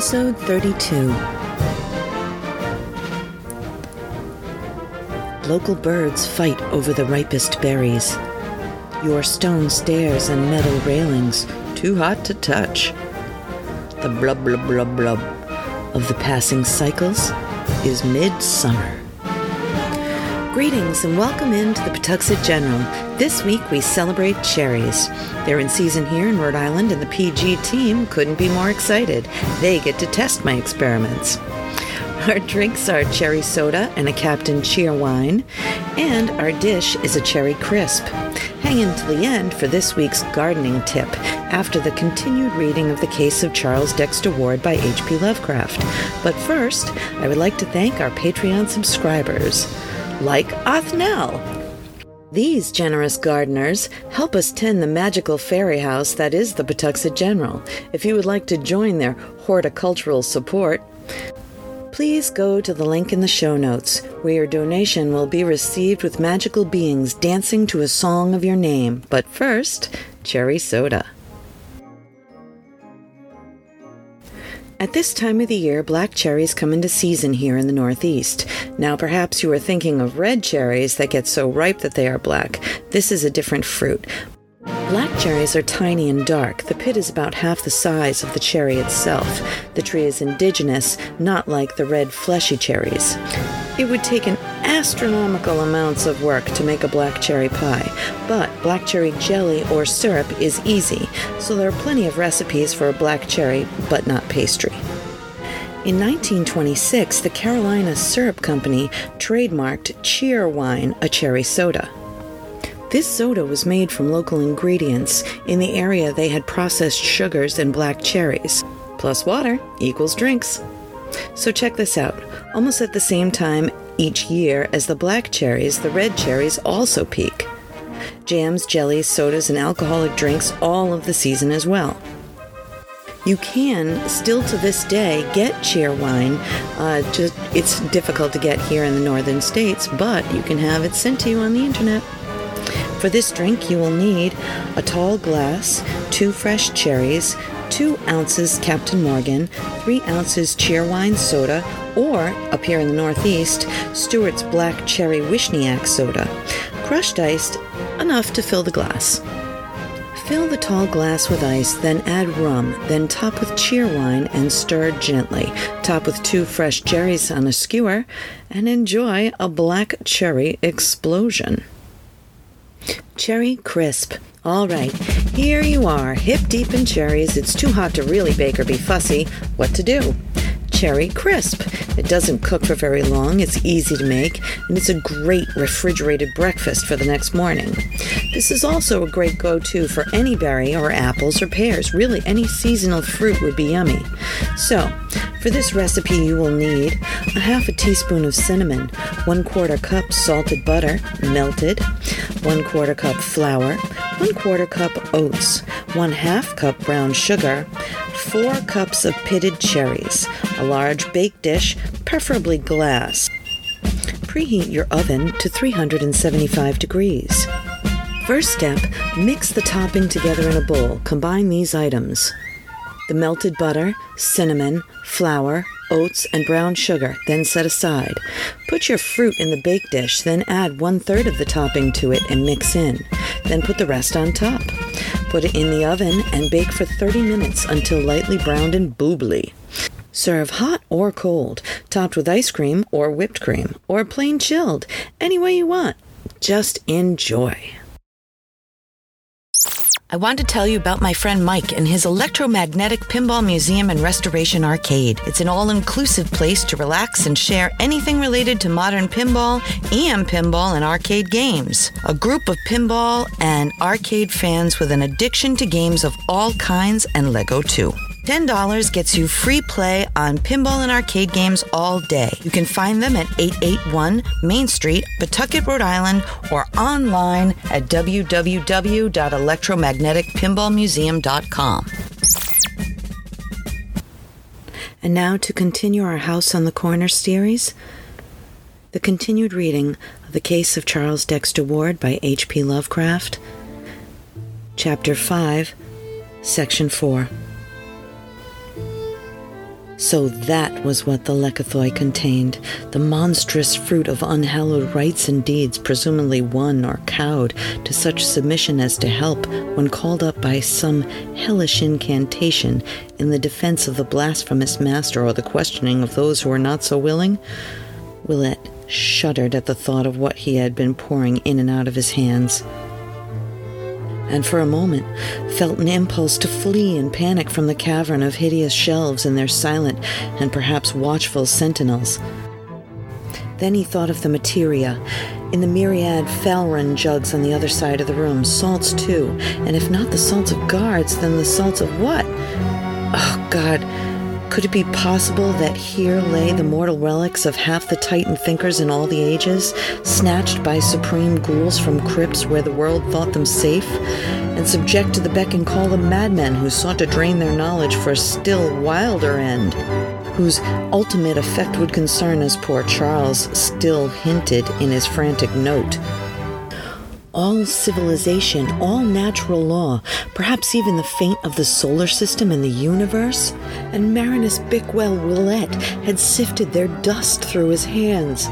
Episode 32 Local birds fight over the ripest berries. Your stone stairs and metal railings, too hot to touch. The blub blub blub blub of the passing cycles is midsummer. Greetings and welcome into the Pawtuxet General. This week we celebrate cherries. They're in season here in Rhode Island, and the PG team couldn't be more excited. They get to test my experiments. Our drinks are cherry soda and a Captain Cheerwine, and our dish is a cherry crisp. Hang in till the end for this week's gardening tip after the continued reading of the case of Charles Dexter Ward by H.P. Lovecraft. But first, I would like to thank our Patreon subscribers like Othnell. These generous gardeners help us tend the magical fairy house that is the Pawtuxet General. If you would like to join their horticultural support, please go to the link in the show notes, where your donation will be received with magical beings dancing to a song of your name. But first, cherry soda. At this time of the year, black cherries come into season here in the Northeast. Now, perhaps you are thinking of red cherries that get so ripe that they are black. This is a different fruit. Black cherries are tiny and dark. The pit is about half the size of the cherry itself. The tree is indigenous, not like the red fleshy cherries. It would take an astronomical amounts of work to make a black cherry pie, but black cherry jelly or syrup is easy, so there are plenty of recipes for a black cherry, but not pastry. In 1926, the Carolina Syrup Company trademarked Cheerwine, a cherry soda. This soda was made from local ingredients. In the area, they had processed sugars and black cherries. Plus water equals drinks. So check this out. Almost at the same time each year as the black cherries, the red cherries also peak. Jams, jellies, sodas, and alcoholic drinks all of the season as well. You can still to this day get Cheerwine. Uh, just it's difficult to get here in the northern states, but you can have it sent to you on the internet. For this drink, you will need a tall glass, two fresh cherries, two ounces Captain Morgan, three ounces Cheerwine soda, or, up here in the Northeast, Stewart's Black Cherry Wishniak soda. Crushed iced, enough to fill the glass. Fill the tall glass with ice, then add rum, then top with cheerwine and stir gently. Top with two fresh cherries on a skewer, and enjoy a black cherry explosion. Cherry crisp. All right, here you are, hip deep in cherries. It's too hot to really bake or be fussy. What to do? Cherry crisp. It doesn't cook for very long, it's easy to make, and it's a great refrigerated breakfast for the next morning. This is also a great go to for any berry or apples or pears. Really, any seasonal fruit would be yummy. So, for this recipe, you will need a half a teaspoon of cinnamon, one quarter cup salted butter, melted, one quarter cup flour, one quarter cup oats, one half cup brown sugar, four cups of pitted cherries, a large bake dish, preferably glass. Preheat your oven to 375 degrees. First step, mix the topping together in a bowl. Combine these items the melted butter, cinnamon, flour, oats, and brown sugar, then set aside. Put your fruit in the bake dish, then add one third of the topping to it and mix in. Then put the rest on top. Put it in the oven and bake for 30 minutes until lightly browned and boobly. Serve hot or cold, topped with ice cream or whipped cream, or plain chilled, any way you want. Just enjoy. I want to tell you about my friend Mike and his electromagnetic pinball museum and restoration arcade. It's an all inclusive place to relax and share anything related to modern pinball, EM pinball, and arcade games. A group of pinball and arcade fans with an addiction to games of all kinds and Lego too. $10 gets you free play on pinball and arcade games all day. You can find them at 881 Main Street, Pawtucket, Rhode Island, or online at www.electromagneticpinballmuseum.com. And now to continue our House on the Corner series, the continued reading of The Case of Charles Dexter Ward by H.P. Lovecraft, Chapter 5, Section 4. So that was what the lekythoi contained the monstrous fruit of unhallowed rites and deeds, presumably won or cowed to such submission as to help when called up by some hellish incantation in the defense of the blasphemous master or the questioning of those who were not so willing. Willett shuddered at the thought of what he had been pouring in and out of his hands and for a moment felt an impulse to flee in panic from the cavern of hideous shelves and their silent and perhaps watchful sentinels. Then he thought of the materia, in the myriad Phaleron jugs on the other side of the room, salts too, and if not the salts of guards, then the salts of what? Oh, God, could it be possible that here lay the mortal relics of half the Titan thinkers in all the ages, snatched by supreme ghouls from crypts where the world thought them safe, and subject to the beck and call of madmen who sought to drain their knowledge for a still wilder end, whose ultimate effect would concern, as poor Charles still hinted in his frantic note, all civilization, all natural law, perhaps even the fate of the solar system and the universe? And Marinus Bicknell Willett had sifted their dust through his hands.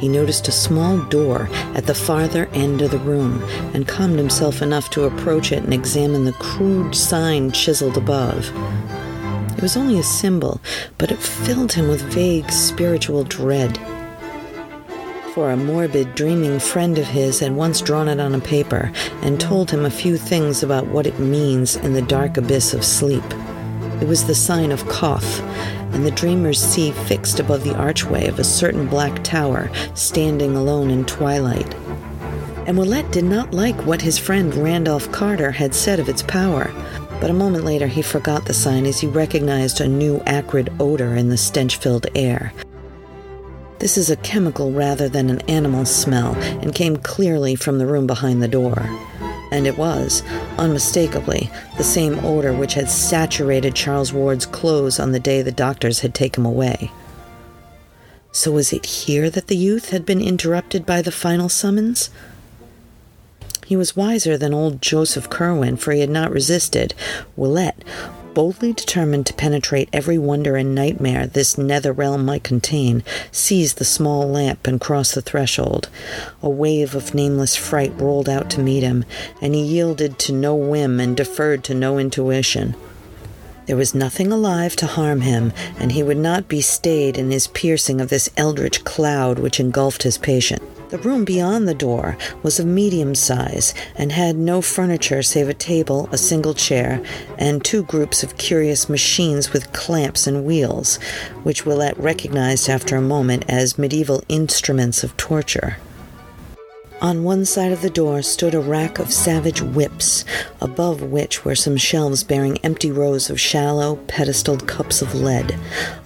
he noticed a small door at the farther end of the room and calmed himself enough to approach it and examine the crude sign chiseled above. It was only a symbol, but it filled him with vague spiritual dread for a morbid, dreaming friend of his had once drawn it on a paper and told him a few things about what it means in the dark abyss of sleep. It was the sign of Koth, and the dreamers see fixed above the archway of a certain black tower, standing alone in twilight. And Willett did not like what his friend Randolph Carter had said of its power, but a moment later he forgot the sign as he recognized a new acrid odor in the stench filled air, this is a chemical rather than an animal smell and came clearly from the room behind the door. And it was, unmistakably, the same odor which had saturated Charles Ward's clothes on the day the doctors had taken him away. So was it here that the youth had been interrupted by the final summons? He was wiser than old Joseph Curwen, for he had not resisted. Willett, boldly determined to penetrate every wonder and nightmare this nether realm might contain, seized the small lamp and crossed the threshold. A wave of nameless fright rolled out to meet him, and he yielded to no whim and deferred to no intuition. There was nothing alive to harm him, and he would not be stayed in his piercing of this eldritch cloud which engulfed his patient. The room beyond the door was of medium size and had no furniture save a table, a single chair, and two groups of curious machines with clamps and wheels, which Willett recognized after a moment as medieval instruments of torture. On one side of the door stood a rack of savage whips, above which were some shelves bearing empty rows of shallow, pedestaled cups of lead.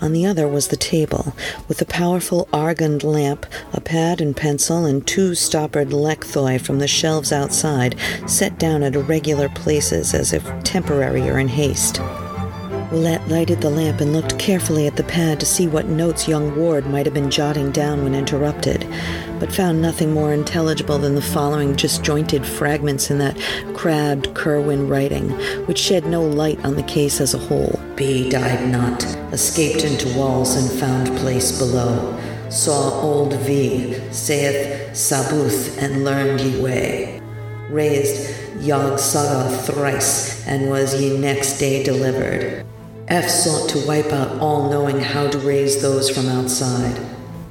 On the other was the table, with a powerful argand lamp, a pad and pencil, and two stoppered lekythoi from the shelves outside, set down at irregular places as if temporary or in haste. Willett lighted the lamp and looked carefully at the pad to see what notes young Ward might have been jotting down when interrupted, but found nothing more intelligible than the following disjointed fragments in that crabbed Curwen writing, which shed no light on the case as a whole. B died not, escaped into walls and found place below. Saw old V, saith Sabaoth, and learned ye way. Raised Yog Sothoth thrice, and was ye next day delivered. F sought to wipe out all knowing how to raise those from outside.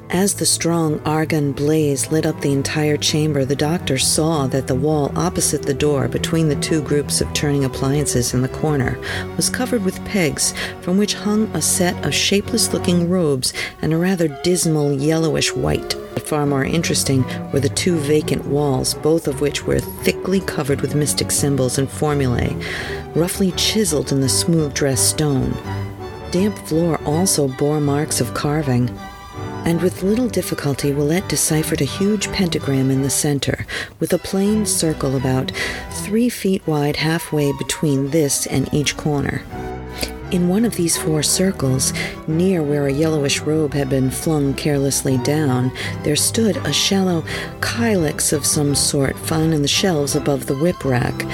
As the strong Argand blaze lit up the entire chamber, the doctor saw that the wall opposite the door, between the two groups of turning appliances in the corner, was covered with pegs from which hung a set of shapeless looking robes and a rather dismal yellowish white. Far more interesting were the two vacant walls, both of which were thickly covered with mystic symbols and formulae roughly chiseled in the smooth dressed stone. Damp floor also bore marks of carving, and with little difficulty Willett deciphered a huge pentagram in the center, with a plain circle about three feet wide halfway between this and each corner. In one of these four circles, near where a yellowish robe had been flung carelessly down, there stood a shallow kylix of some sort found in the shelves above the whip rack,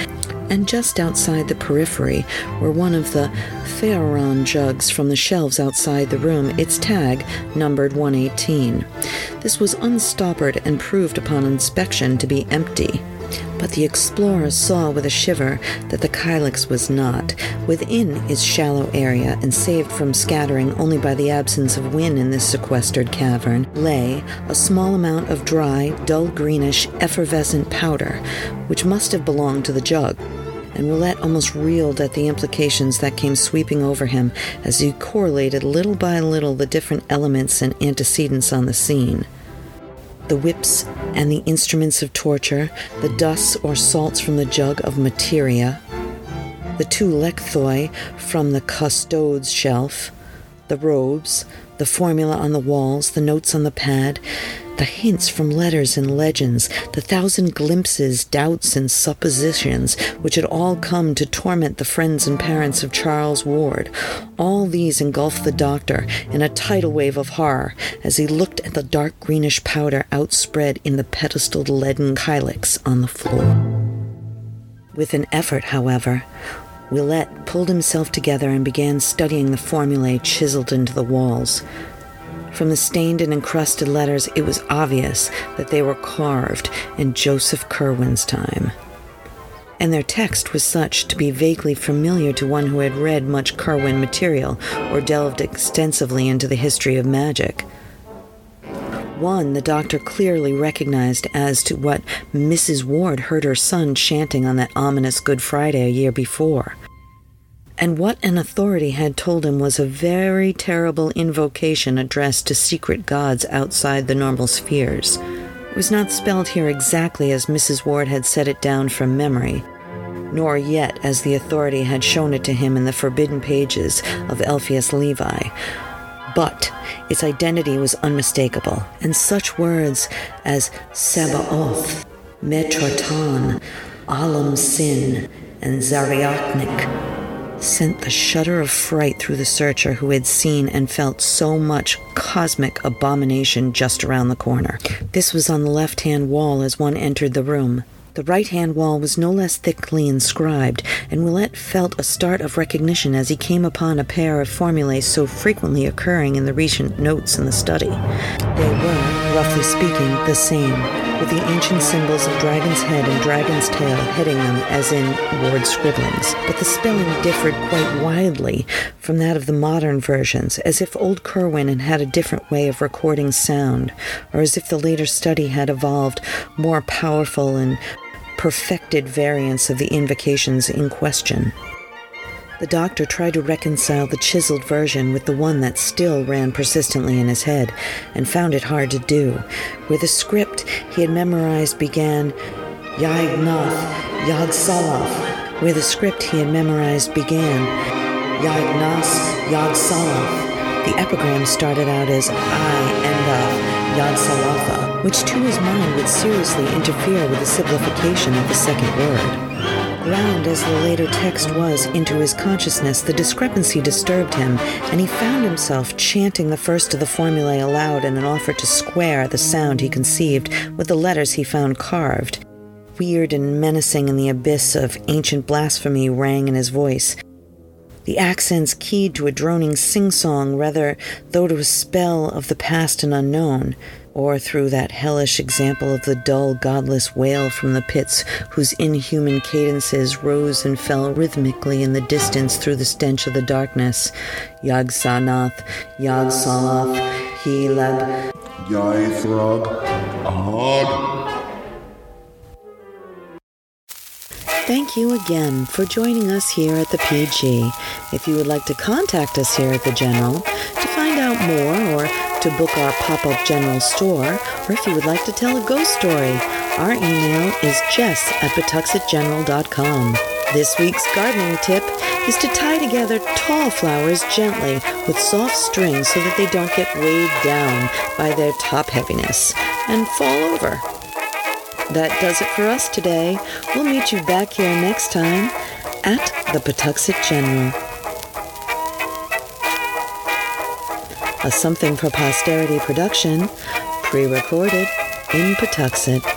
and just outside the periphery were one of the Theron jugs from the shelves outside the room, its tag numbered 118. This was unstoppered and proved upon inspection to be empty. But the explorer saw with a shiver that the Kylix was not. Within its shallow area, and saved from scattering only by the absence of wind in this sequestered cavern, lay a small amount of dry, dull greenish, effervescent powder, which must have belonged to the jug and Willett almost reeled at the implications that came sweeping over him as he correlated little by little the different elements and antecedents on the scene. The whips and the instruments of torture, the dusts or salts from the jug of materia, the two lekythoi from the custode's shelf, the robes, the formula on the walls, the notes on the pad, the hints from letters and legends, the thousand glimpses, doubts, and suppositions which had all come to torment the friends and parents of Charles Ward, all these engulfed the doctor in a tidal wave of horror as he looked at the dark greenish powder outspread in the pedestaled leaden kylix on the floor. With an effort, however, Willett pulled himself together and began studying the formulae chiseled into the walls. From the stained and encrusted letters, it was obvious that they were carved in Joseph Curwen's time. And their text was such to be vaguely familiar to one who had read much Curwen material or delved extensively into the history of magic. One the doctor clearly recognized as to what Mrs. Ward heard her son chanting on that ominous Good Friday a year before and what an authority had told him was a very terrible invocation addressed to secret gods outside the normal spheres. It was not spelled here exactly as Mrs. Ward had set it down from memory, nor yet as the authority had shown it to him in the forbidden pages of Eliphas Levi. But its identity was unmistakable, and such words as Sabaoth, Metraton, Alam Sin, and Zariatnik sent the shudder of fright through the searcher who had seen and felt so much cosmic abomination just around the corner. This was on the left hand wall as one entered the room. The right hand wall was no less thickly inscribed, and Willett felt a start of recognition as he came upon a pair of formulae so frequently occurring in the recent notes in the study. They were, roughly speaking, the same, with the ancient symbols of dragon's head and dragon's tail heading them as in Ward scribblings, but the spelling differed quite widely from that of the modern versions, as if old Curwen had had a different way of recording sound, or as if the later study had evolved more powerful and perfected variants of the invocations in question. The doctor tried to reconcile the chiseled version with the one that still ran persistently in his head, and found it hard to do. Where the script he had memorized began Yagnath Yag Salaf, where the script he had memorized began Yagnas Yag Salaf. The epigram started out as I end of Yag Salafa which to his mind would seriously interfere with the simplification of the second word. Ground as the later text was into his consciousness, the discrepancy disturbed him, and he found himself chanting the first of the formulae aloud in an effort to square the sound he conceived with the letters he found carved. Weird and menacing in the abyss of ancient blasphemy rang in his voice. The accents keyed to a droning sing song rather though to a spell of the past and unknown or through that hellish example of the dull, godless wail from the pits whose inhuman cadences rose and fell rhythmically in the distance through the stench of the darkness. Yag Sanath, Yag Salaf, Hilab, Yaithrog, Ahad. Thank you again for joining us here at the PG. If you would like to contact us here at the General to find out more or to book our pop up general store, or if you would like to tell a ghost story, our email is jess at pawtuxetgeneral.com. This week's gardening tip is to tie together tall flowers gently with soft strings so that they don't get weighed down by their top heaviness and fall over. That does it for us today. We'll meet you back here next time at the Pawtuxet General. a Something for Posterity production, pre recorded in Patuxet.